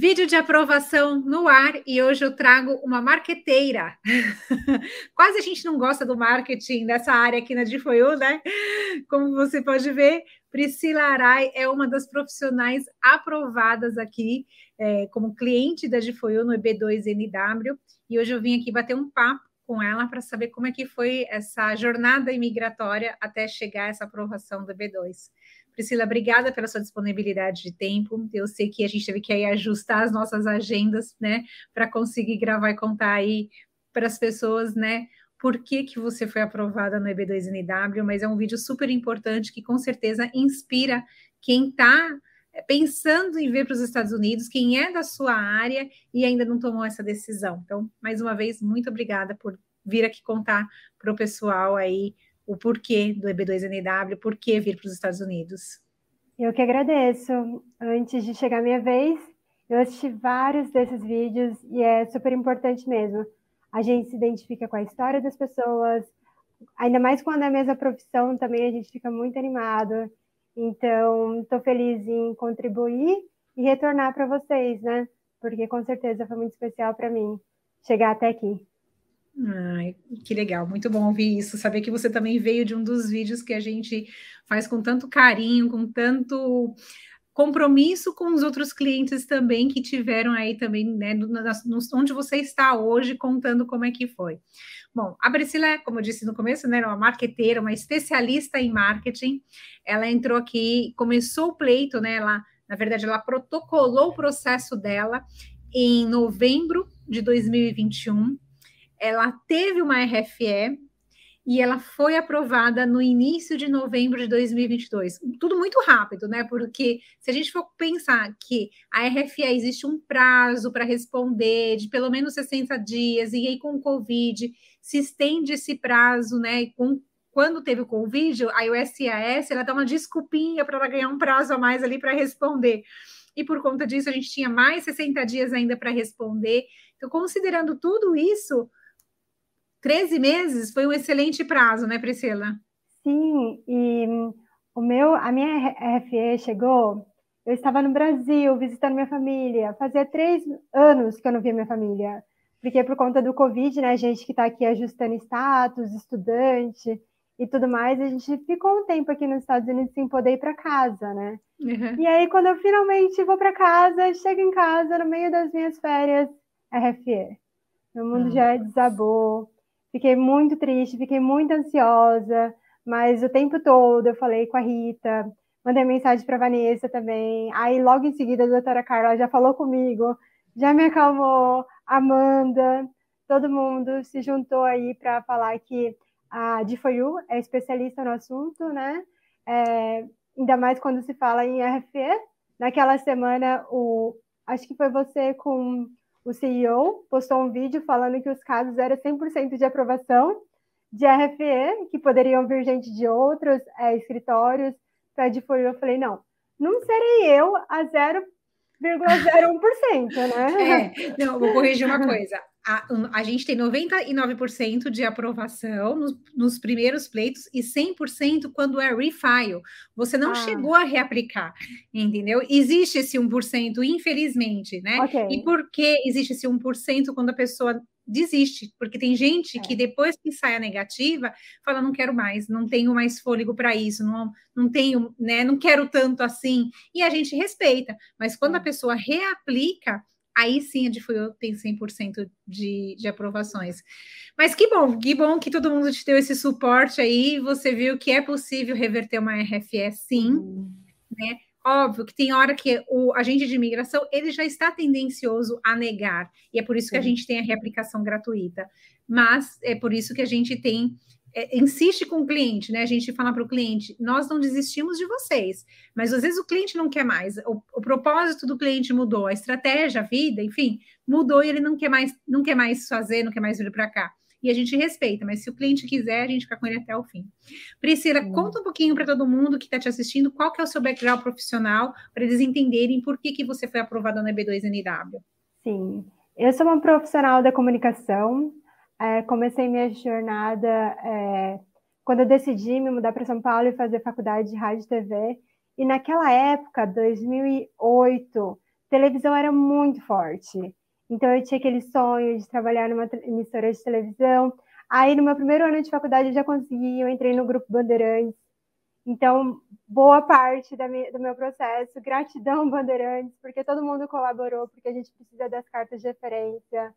Vídeo de aprovação no ar e hoje eu trago uma marqueteira. Quase a gente não gosta do marketing dessa área aqui na Difoiu, né? Como você pode ver, Priscila Arai é uma das profissionais aprovadas aqui é, como cliente da Difoiu no EB2NW e hoje eu vim aqui bater um papo com ela para saber como é que foi essa jornada imigratória até chegar a essa aprovação do EB2. Priscila, obrigada pela sua disponibilidade de tempo. Eu sei que a gente teve que aí ajustar as nossas agendas, né, para conseguir gravar e contar aí para as pessoas, né, por que, que você foi aprovada no EB2NW, mas é um vídeo super importante que com certeza inspira quem está pensando em vir para os Estados Unidos, quem é da sua área e ainda não tomou essa decisão. Então, mais uma vez, muito obrigada por vir aqui contar para o pessoal aí o porquê do EB2NW, por que vir para os Estados Unidos. Eu que agradeço. Antes de chegar a minha vez, eu assisti vários desses vídeos e é super importante mesmo. A gente se identifica com a história das pessoas, ainda mais quando é a mesma profissão também, a gente fica muito animado. Então, estou feliz em contribuir e retornar para vocês, né? Porque com certeza foi muito especial para mim chegar até aqui. Ai, que legal, muito bom ouvir isso, saber que você também veio de um dos vídeos que a gente faz com tanto carinho, com tanto compromisso com os outros clientes também que tiveram aí também, né, no, no, onde você está hoje, contando como é que foi. Bom, a Priscila, como eu disse no começo, né, uma marqueteira, uma especialista em marketing, ela entrou aqui, começou o pleito, né, ela, na verdade, ela protocolou o processo dela em novembro de 2021, ela teve uma RFE e ela foi aprovada no início de novembro de 2022. Tudo muito rápido, né? Porque se a gente for pensar que a RFE existe um prazo para responder de pelo menos 60 dias, e aí com o Covid se estende esse prazo, né? E com quando teve o Covid, a USAS ela dá uma desculpinha para ela ganhar um prazo a mais ali para responder. E por conta disso, a gente tinha mais 60 dias ainda para responder. Então, considerando tudo isso, 13 meses foi um excelente prazo, né, Priscila? Sim, e o meu, a minha RFE chegou, eu estava no Brasil visitando minha família, fazia três anos que eu não via minha família, porque por conta do Covid, né, a gente que está aqui ajustando status, estudante e tudo mais, a gente ficou um tempo aqui nos Estados Unidos sem poder ir para casa, né? Uhum. E aí, quando eu finalmente vou para casa, chego em casa no meio das minhas férias, RFE. Meu mundo uhum. já desabou, Fiquei muito triste, fiquei muito ansiosa, mas o tempo todo eu falei com a Rita, mandei mensagem para Vanessa também. Aí logo em seguida a doutora Carla já falou comigo, já me acalmou, Amanda, todo mundo se juntou aí para falar que a DFOU é especialista no assunto, né? É, ainda mais quando se fala em RFE. Naquela semana, o, acho que foi você com o CEO postou um vídeo falando que os casos eram 100% de aprovação de RFE, que poderiam vir gente de outros é, escritórios para de Eu falei, não, não serei eu a 0,01%, né? É, não, vou corrigir uma coisa a, a gente tem 99% de aprovação nos, nos, primeiros pleitos e 100% quando é refile. Você não ah. chegou a reaplicar, entendeu? Existe esse 1%, infelizmente, né? Okay. E por que existe esse 1% quando a pessoa desiste? Porque tem gente é. que depois que sai a negativa, fala, não quero mais, não tenho mais fôlego para isso, não, não tenho, né? Não quero tanto assim. E a gente respeita. Mas quando a é. pessoa reaplica, aí sim a Difuyo tem 100% de, de aprovações. Mas que bom, que bom que todo mundo te deu esse suporte aí, você viu que é possível reverter uma RFE sim, hum. né? Óbvio que tem hora que o agente de imigração ele já está tendencioso a negar, e é por isso que a gente tem a reaplicação gratuita. Mas é por isso que a gente tem é, insiste com o cliente, né? A gente fala para o cliente: nós não desistimos de vocês, mas às vezes o cliente não quer mais, o, o, propósito do cliente mudou, a estratégia, a vida, enfim, mudou e ele não quer mais, não quer mais fazer, não quer mais vir para cá. E a gente respeita, mas se o cliente quiser, a gente fica com ele até o fim. Priscila, hum. conta um pouquinho para todo mundo que está te assistindo qual que é o seu background profissional, para eles entenderem por que, que você foi aprovada na B2NW. Sim, eu sou uma profissional da comunicação, é, comecei minha jornada é, quando eu decidi me mudar para São Paulo e fazer faculdade de rádio e TV. E naquela época, 2008, televisão era muito forte. Então eu tinha aquele sonho de trabalhar numa emissora de televisão. Aí no meu primeiro ano de faculdade eu já consegui, eu entrei no grupo Bandeirantes. Então, boa parte minha, do meu processo, gratidão Bandeirantes, porque todo mundo colaborou, porque a gente precisa das cartas de referência.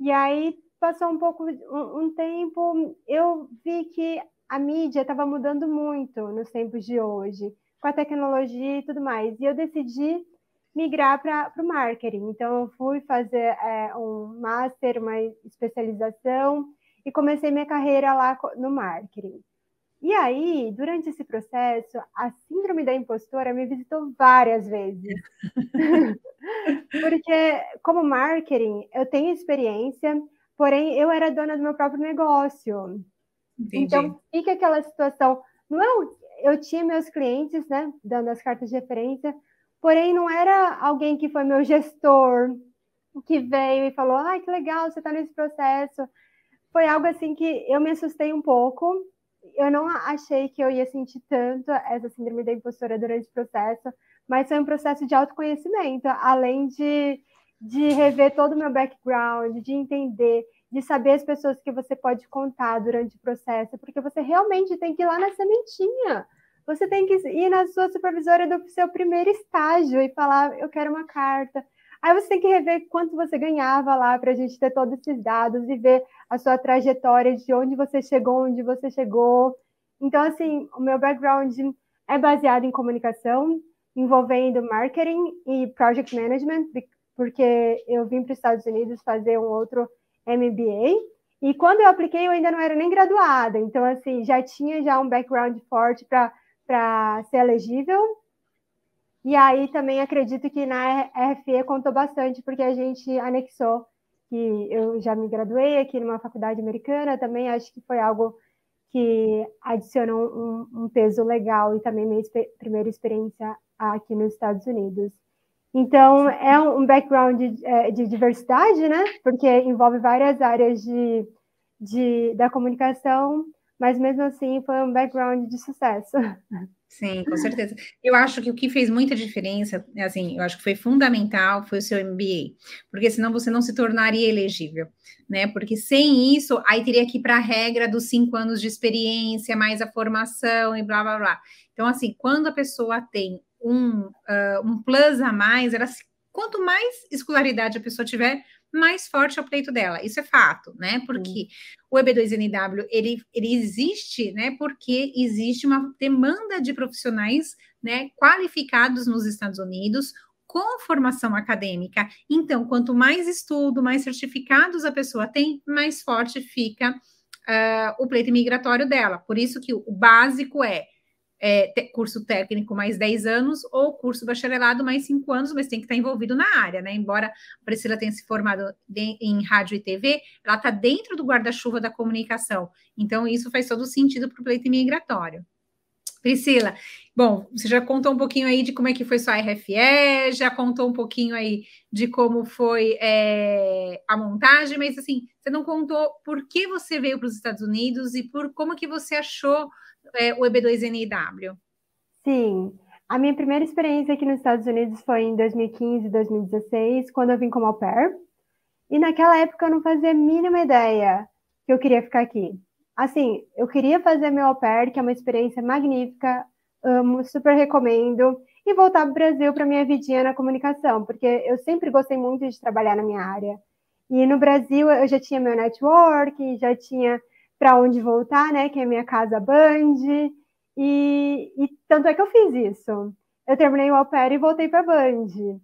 E aí passou um pouco um, um tempo, eu vi que a mídia estava mudando muito nos tempos de hoje, com a tecnologia e tudo mais. E eu decidi migrar para o marketing. Então, eu fui fazer é, um master, uma especialização e comecei minha carreira lá no marketing. E aí, durante esse processo, a síndrome da impostora me visitou várias vezes. Porque, como marketing, eu tenho experiência, porém, eu era dona do meu próprio negócio. Entendi. Então, fica aquela situação. Não é, eu tinha meus clientes, né, dando as cartas de referência, Porém, não era alguém que foi meu gestor, que veio e falou: ai, que legal, você está nesse processo. Foi algo assim que eu me assustei um pouco. Eu não achei que eu ia sentir tanto essa síndrome da impostora durante o processo, mas foi um processo de autoconhecimento, além de, de rever todo o meu background, de entender, de saber as pessoas que você pode contar durante o processo, porque você realmente tem que ir lá na sementinha você tem que ir na sua supervisora do seu primeiro estágio e falar: eu quero uma carta. Aí você tem que rever quanto você ganhava lá para a gente ter todos esses dados e ver a sua trajetória de onde você chegou, onde você chegou. Então, assim, o meu background é baseado em comunicação, envolvendo marketing e project management, porque eu vim para os Estados Unidos fazer um outro MBA. E quando eu apliquei, eu ainda não era nem graduada. Então, assim, já tinha já um background forte para ser elegível. E aí também acredito que na RFE contou bastante, porque a gente anexou que eu já me graduei aqui numa faculdade americana, também acho que foi algo que adicionou um, um peso legal e também minha primeira experiência aqui nos Estados Unidos. Então, é um background de, é, de diversidade, né? Porque envolve várias áreas de, de, da comunicação, mas mesmo assim foi um background de sucesso. Sim, com certeza. Eu acho que o que fez muita diferença, assim, eu acho que foi fundamental, foi o seu MBA, porque senão você não se tornaria elegível, né? Porque sem isso, aí teria que ir para a regra dos cinco anos de experiência, mais a formação e blá blá blá. Então, assim, quando a pessoa tem um, uh, um plus a mais, ela, quanto mais escolaridade a pessoa tiver, mais forte é o pleito dela. Isso é fato, né? Porque o EB2NW ele, ele existe, né? Porque existe uma demanda de profissionais, né, qualificados nos Estados Unidos com formação acadêmica. Então, quanto mais estudo, mais certificados a pessoa tem, mais forte fica uh, o pleito migratório dela. Por isso que o básico é é, curso técnico mais 10 anos ou curso bacharelado mais 5 anos, mas tem que estar envolvido na área, né? Embora a Priscila tenha se formado de, em rádio e TV, ela está dentro do guarda-chuva da comunicação. Então, isso faz todo sentido para o pleito migratório. Priscila, bom, você já contou um pouquinho aí de como é que foi sua RFE, já contou um pouquinho aí de como foi é, a montagem, mas assim, você não contou por que você veio para os Estados Unidos e por como que você achou é, o EB2NIW? Sim. A minha primeira experiência aqui nos Estados Unidos foi em 2015, 2016, quando eu vim como au pair. E naquela época eu não fazia a mínima ideia que eu queria ficar aqui. Assim, eu queria fazer meu au pair, que é uma experiência magnífica, amo, super recomendo, e voltar para o Brasil para minha vidinha na comunicação, porque eu sempre gostei muito de trabalhar na minha área. E no Brasil eu já tinha meu network, já tinha para onde voltar, né? Que é minha casa Band. E, e, tanto é que eu fiz isso. Eu terminei o au pair e voltei para Band.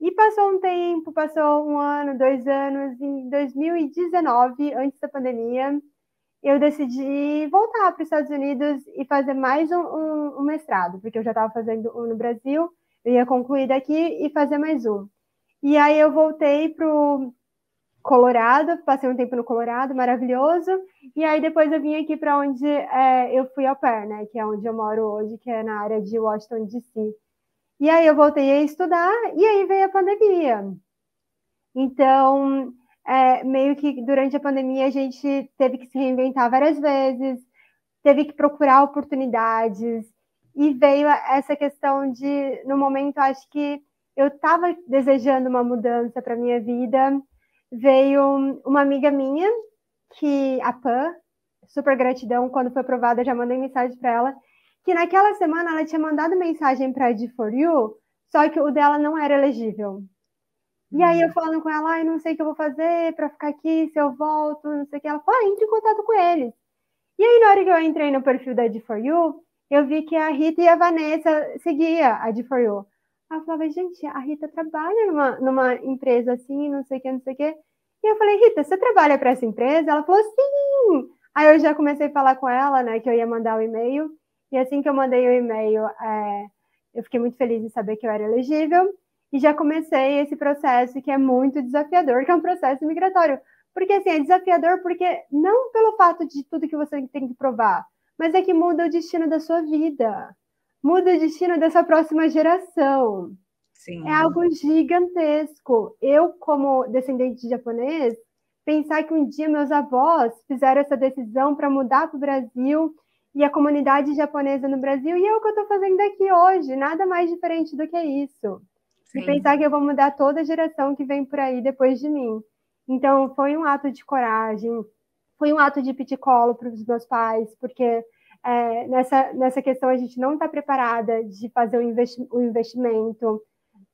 E passou um tempo, passou um ano, dois anos, em 2019, antes da pandemia, eu decidi voltar para os Estados Unidos e fazer mais um, um, um mestrado, porque eu já estava fazendo um no Brasil, eu ia concluir daqui e fazer mais um. E aí eu voltei para Colorado, passei um tempo no Colorado, maravilhoso. E aí depois eu vim aqui para onde é, eu fui ao pair, né? Que é onde eu moro hoje, que é na área de Washington DC. E aí eu voltei a estudar e aí veio a pandemia. Então, é, meio que durante a pandemia a gente teve que se reinventar várias vezes, teve que procurar oportunidades e veio essa questão de, no momento, acho que eu estava desejando uma mudança para minha vida, veio uma amiga minha, que a Pan, super gratidão, quando foi aprovada, já mandei mensagem para ela, que naquela semana ela tinha mandado mensagem para a D4U, só que o dela não era elegível. E aí eu hum. falando com ela, ai, não sei o que eu vou fazer para ficar aqui, se eu volto, não sei o que. Ela falou, ah, entre em contato com eles. E aí, na hora que eu entrei no perfil da D4U, eu vi que a Rita e a Vanessa seguia a D4U. Ela falava, gente, a Rita trabalha numa, numa empresa assim, não sei o que, não sei o que. E eu falei, Rita, você trabalha para essa empresa? Ela falou, sim! Aí eu já comecei a falar com ela, né, que eu ia mandar o e-mail. E assim que eu mandei o e-mail, é, eu fiquei muito feliz em saber que eu era elegível. E já comecei esse processo que é muito desafiador, que é um processo migratório. Porque assim, é desafiador porque não pelo fato de tudo que você tem que provar, mas é que muda o destino da sua vida muda o destino dessa próxima geração. Sim. É algo gigantesco. Eu, como descendente de japonês, pensar que um dia meus avós fizeram essa decisão para mudar para o Brasil e a comunidade japonesa no Brasil, e é o que eu estou fazendo aqui hoje, nada mais diferente do que isso. Sim. E pensar que eu vou mudar toda a geração que vem por aí depois de mim. Então, foi um ato de coragem, foi um ato de pedir colo para os meus pais, porque é, nessa, nessa questão a gente não está preparada de fazer o, investi o investimento,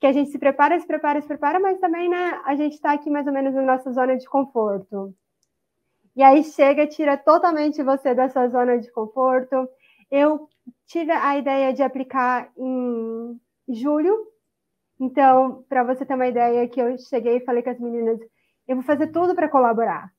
que a gente se prepara, se prepara, se prepara, mas também né, a gente está aqui mais ou menos na nossa zona de conforto. E aí chega, tira totalmente você da sua zona de conforto. Eu tive a ideia de aplicar em julho. Então, para você ter uma ideia, que eu cheguei e falei com as meninas, eu vou fazer tudo para colaborar.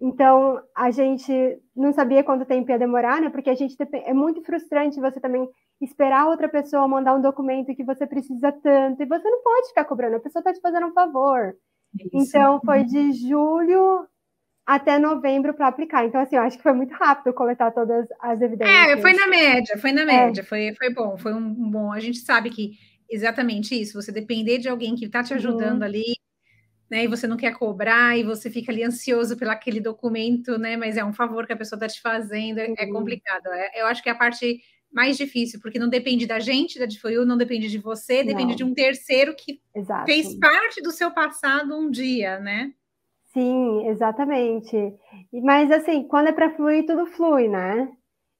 Então, a gente não sabia quanto tempo ia demorar, né? Porque a gente é muito frustrante você também esperar outra pessoa mandar um documento que você precisa tanto, e você não pode ficar cobrando, a pessoa está te fazendo um favor. Isso. Então, foi de julho até novembro para aplicar. Então, assim, eu acho que foi muito rápido coletar todas as evidências. É, foi na média, foi na é. média, é. foi, foi bom, foi um, um, bom. A gente sabe que exatamente isso, você depender de alguém que está te ajudando uhum. ali, né? E você não quer cobrar e você fica ali ansioso pelo aquele documento, né? Mas é um favor que a pessoa está te fazendo, é, é complicado. É, eu acho que é a parte mais difícil, porque não depende da gente, da DFOU, não depende de você, depende não. de um terceiro que Exato. fez parte do seu passado um dia, né? Sim, exatamente. Mas assim, quando é para fluir, tudo flui, né?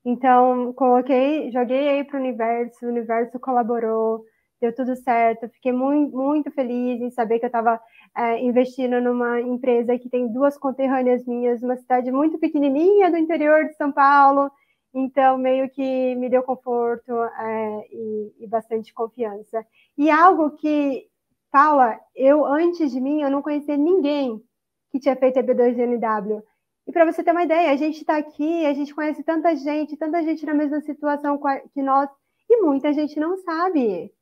Então, coloquei, joguei aí para o universo, o universo colaborou, deu tudo certo. Fiquei muito, muito feliz em saber que eu estava é, investindo numa empresa que tem duas conterrâneas minhas, uma cidade muito pequenininha do interior de São Paulo. Então, meio que me deu conforto é, e, e bastante confiança. E algo que, Paula, eu antes de mim, eu não conhecia ninguém que tinha feito EB2NW. E para você ter uma ideia, a gente está aqui, a gente conhece tanta gente, tanta gente na mesma situação que nós, e muita gente não sabe.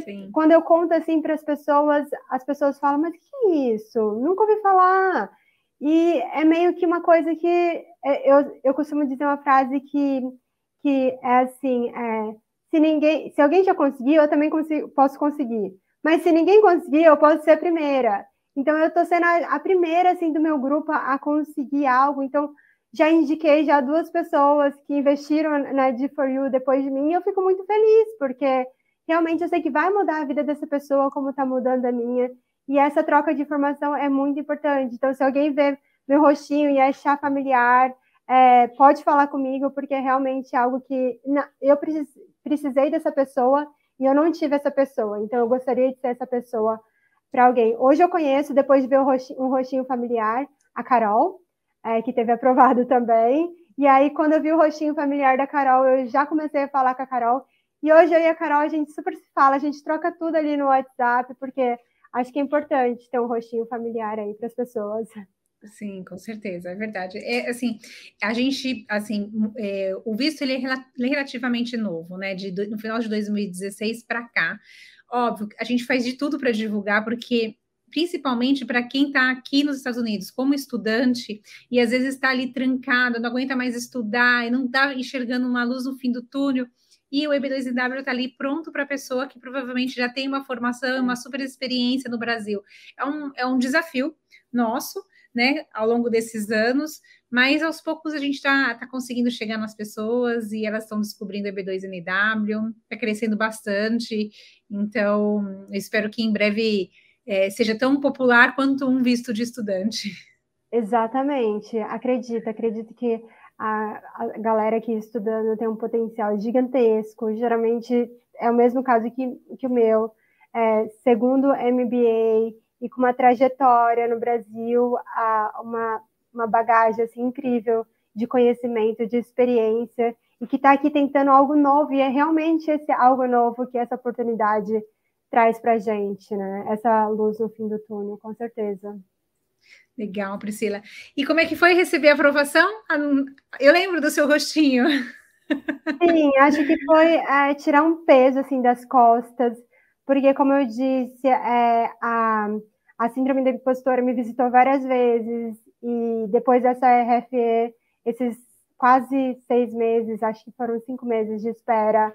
Você, quando eu conto assim para as pessoas, as pessoas falam, mas que isso? Nunca ouvi falar. E é meio que uma coisa que é, eu, eu costumo dizer uma frase que, que é assim: é, se ninguém, se alguém já conseguiu, eu também consigo, posso conseguir. Mas se ninguém conseguir, eu posso ser a primeira. Então eu estou sendo a, a, primeira assim do meu grupo a, a, conseguir algo. Então já indiquei já duas pessoas que investiram na D4U depois de mim. E eu fico muito feliz porque realmente eu sei que vai mudar a vida dessa pessoa como está mudando a minha. E essa troca de informação é muito importante. Então, se alguém vê meu rostinho e achar familiar, é, pode falar comigo, porque é realmente algo que não, eu precisei dessa pessoa e eu não tive essa pessoa. Então, eu gostaria de ser essa pessoa para alguém. Hoje eu conheço, depois de ver um um rostinho familiar, a Carol, é, que teve aprovado também. E aí, quando eu vi o rostinho familiar da Carol, eu já comecei a falar com a Carol. E hoje eu e a Carol, a gente super se fala, a gente troca tudo ali no WhatsApp, porque acho que é importante ter um rostinho familiar aí para as pessoas. Sim, com certeza, é verdade. É assim, a gente, assim, é, o visto ele é relativamente novo, né? De, no final de 2016 para cá. Óbvio, a gente faz de tudo para divulgar, porque principalmente para quem está aqui nos Estados Unidos como estudante e às vezes está ali trancado, não aguenta mais estudar e não está enxergando uma luz no fim do túnel. E o EB2W está ali pronto para a pessoa que provavelmente já tem uma formação, uma super experiência no Brasil. É um, é um desafio nosso, né, ao longo desses anos, mas aos poucos a gente está tá conseguindo chegar nas pessoas e elas estão descobrindo a B2NW, está crescendo bastante, então eu espero que em breve é, seja tão popular quanto um visto de estudante. Exatamente, acredito, acredito que a, a galera aqui estudando tem um potencial gigantesco, geralmente é o mesmo caso que, que o meu, é, segundo MBA e com uma trajetória no Brasil, a, uma, uma bagagem assim, incrível de conhecimento, de experiência, e que está aqui tentando algo novo, e é realmente esse algo novo que essa oportunidade traz para a gente, né? Essa luz no fim do túnel, com certeza. Legal, Priscila. E como é que foi receber a aprovação? Eu lembro do seu rostinho. Sim, acho que foi é, tirar um peso assim das costas, porque como eu disse, é, a, a síndrome da impostora me visitou várias vezes e depois dessa RFE, esses quase seis meses, acho que foram cinco meses de espera,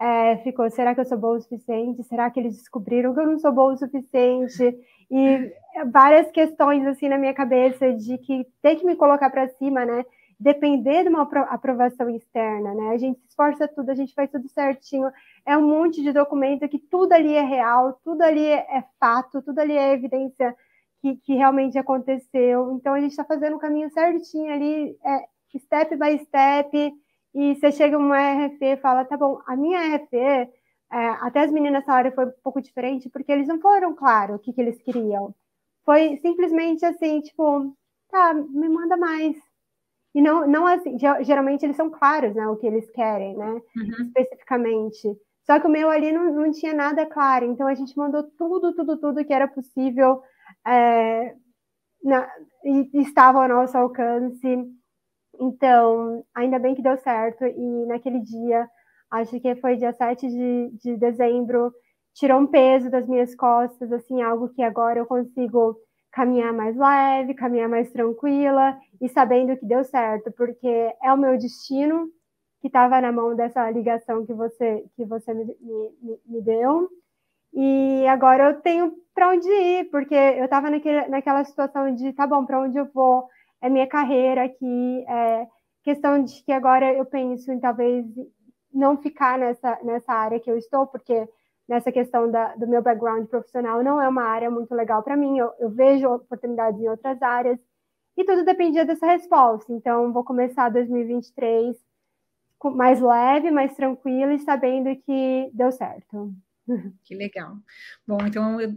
é, ficou, será que eu sou boa o suficiente? Será que eles descobriram que eu não sou boa o suficiente? E várias questões assim na minha cabeça de que tem que me colocar para cima, né? Depender de uma aprovação externa, né? A gente esforça tudo, a gente faz tudo certinho. É um monte de documento que tudo ali é real, tudo ali é fato, tudo ali é evidência que, que realmente aconteceu. Então a gente está fazendo o caminho certinho ali, é, step by step e você chega uma RFE e fala, tá bom, a minha RFE, é, até as meninas nessa hora foi um pouco diferente, porque eles não foram claros o que, que eles queriam. Foi simplesmente assim, tipo, tá, me manda mais. E não, não assim, geralmente eles são claros, né, o que eles querem, né, uhum. especificamente. Só que o meu ali não, não tinha nada claro, então a gente mandou tudo, tudo, tudo que era possível é, na, e estava ao nosso alcance. Então, ainda bem que deu certo. E naquele dia, acho que foi dia 7 de, de dezembro, tirou um peso das minhas costas, assim, algo que agora eu consigo caminhar mais leve, caminhar mais tranquila e sabendo que deu certo, porque é o meu destino que estava na mão dessa ligação que você que você me, me, me deu. E agora eu tenho para onde ir, porque eu estava naquela situação de, tá bom, para onde eu vou? é minha carreira aqui, é questão de que agora eu penso em talvez não ficar nessa, nessa área que eu estou, porque nessa questão da, do meu background profissional não é uma área muito legal para mim, eu, eu, vejo oportunidades em outras áreas, e tudo dependia dessa resposta. Então, vou começar 2023 mais leve, mais tranquilo e sabendo que deu certo. Que legal. Bom, então eu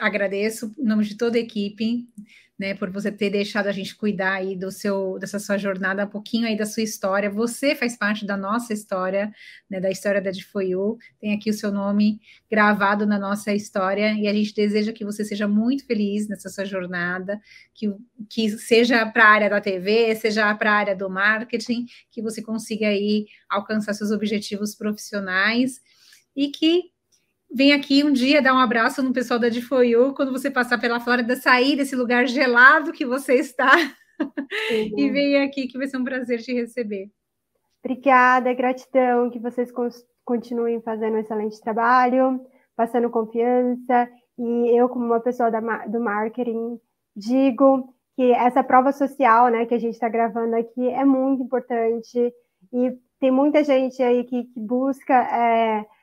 agradeço em nome de toda a equipe né, por você ter deixado a gente cuidar aí do seu, dessa sua jornada, um pouquinho aí da sua história. Você faz parte da nossa história, né, da história da Difoiu. Tem aqui o seu nome gravado na nossa história e a gente deseja que você seja muito feliz nessa sua jornada, que, que seja para a área da TV, seja para a área do marketing, que você consiga aí alcançar seus objetivos profissionais e que vem aqui um dia dar um abraço no pessoal da Difoiu, quando você passar pela Flórida, sair desse lugar gelado que você está uhum. e vem aqui, que vai ser um prazer te receber. Obrigada, gratidão, que vocês continuem fazendo um excelente trabalho, passando confiança, e eu, como uma pessoa da, do marketing, digo que essa prova social, né, que a gente está gravando aqui é muito importante, e tem muita gente aí que, que busca... É,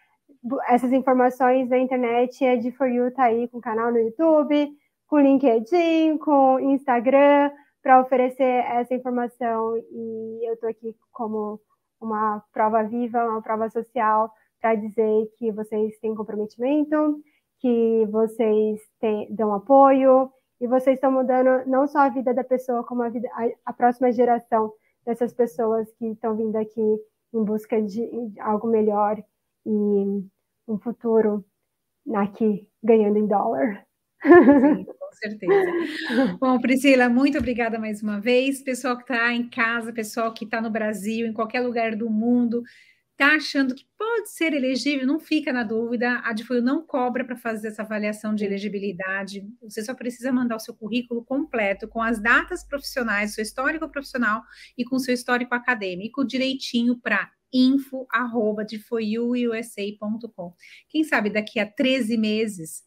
essas informações da internet é de For You tá aí com canal no YouTube, com LinkedIn, com Instagram, para oferecer essa informação. E eu estou aqui como uma prova viva, uma prova social, para dizer que vocês têm comprometimento, que vocês têm, dão apoio, e vocês estão mudando não só a vida da pessoa, como a, vida, a, a próxima geração dessas pessoas que estão vindo aqui em busca de algo melhor e um futuro aqui ganhando em dólar. Sim, com certeza. Bom, Priscila, muito obrigada mais uma vez. Pessoal que está em casa, pessoal que está no Brasil, em qualquer lugar do mundo, está achando que pode ser elegível, não fica na dúvida. A Difoio não cobra para fazer essa avaliação de elegibilidade. Você só precisa mandar o seu currículo completo, com as datas profissionais, seu histórico profissional e com seu histórico acadêmico direitinho para info@defoiuusa.com. Quem sabe daqui a 13 meses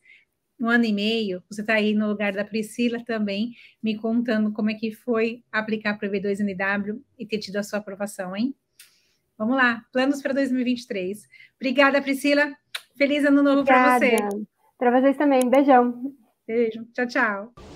um ano e meio, você está aí no lugar da Priscila também, me contando como é que foi aplicar para o EB2 NW e ter tido a sua aprovação, hein? Vamos lá, planos para 2023. Obrigada, Priscila. Feliz ano novo para você. Para vocês também. Beijão. Beijo. Tchau, tchau.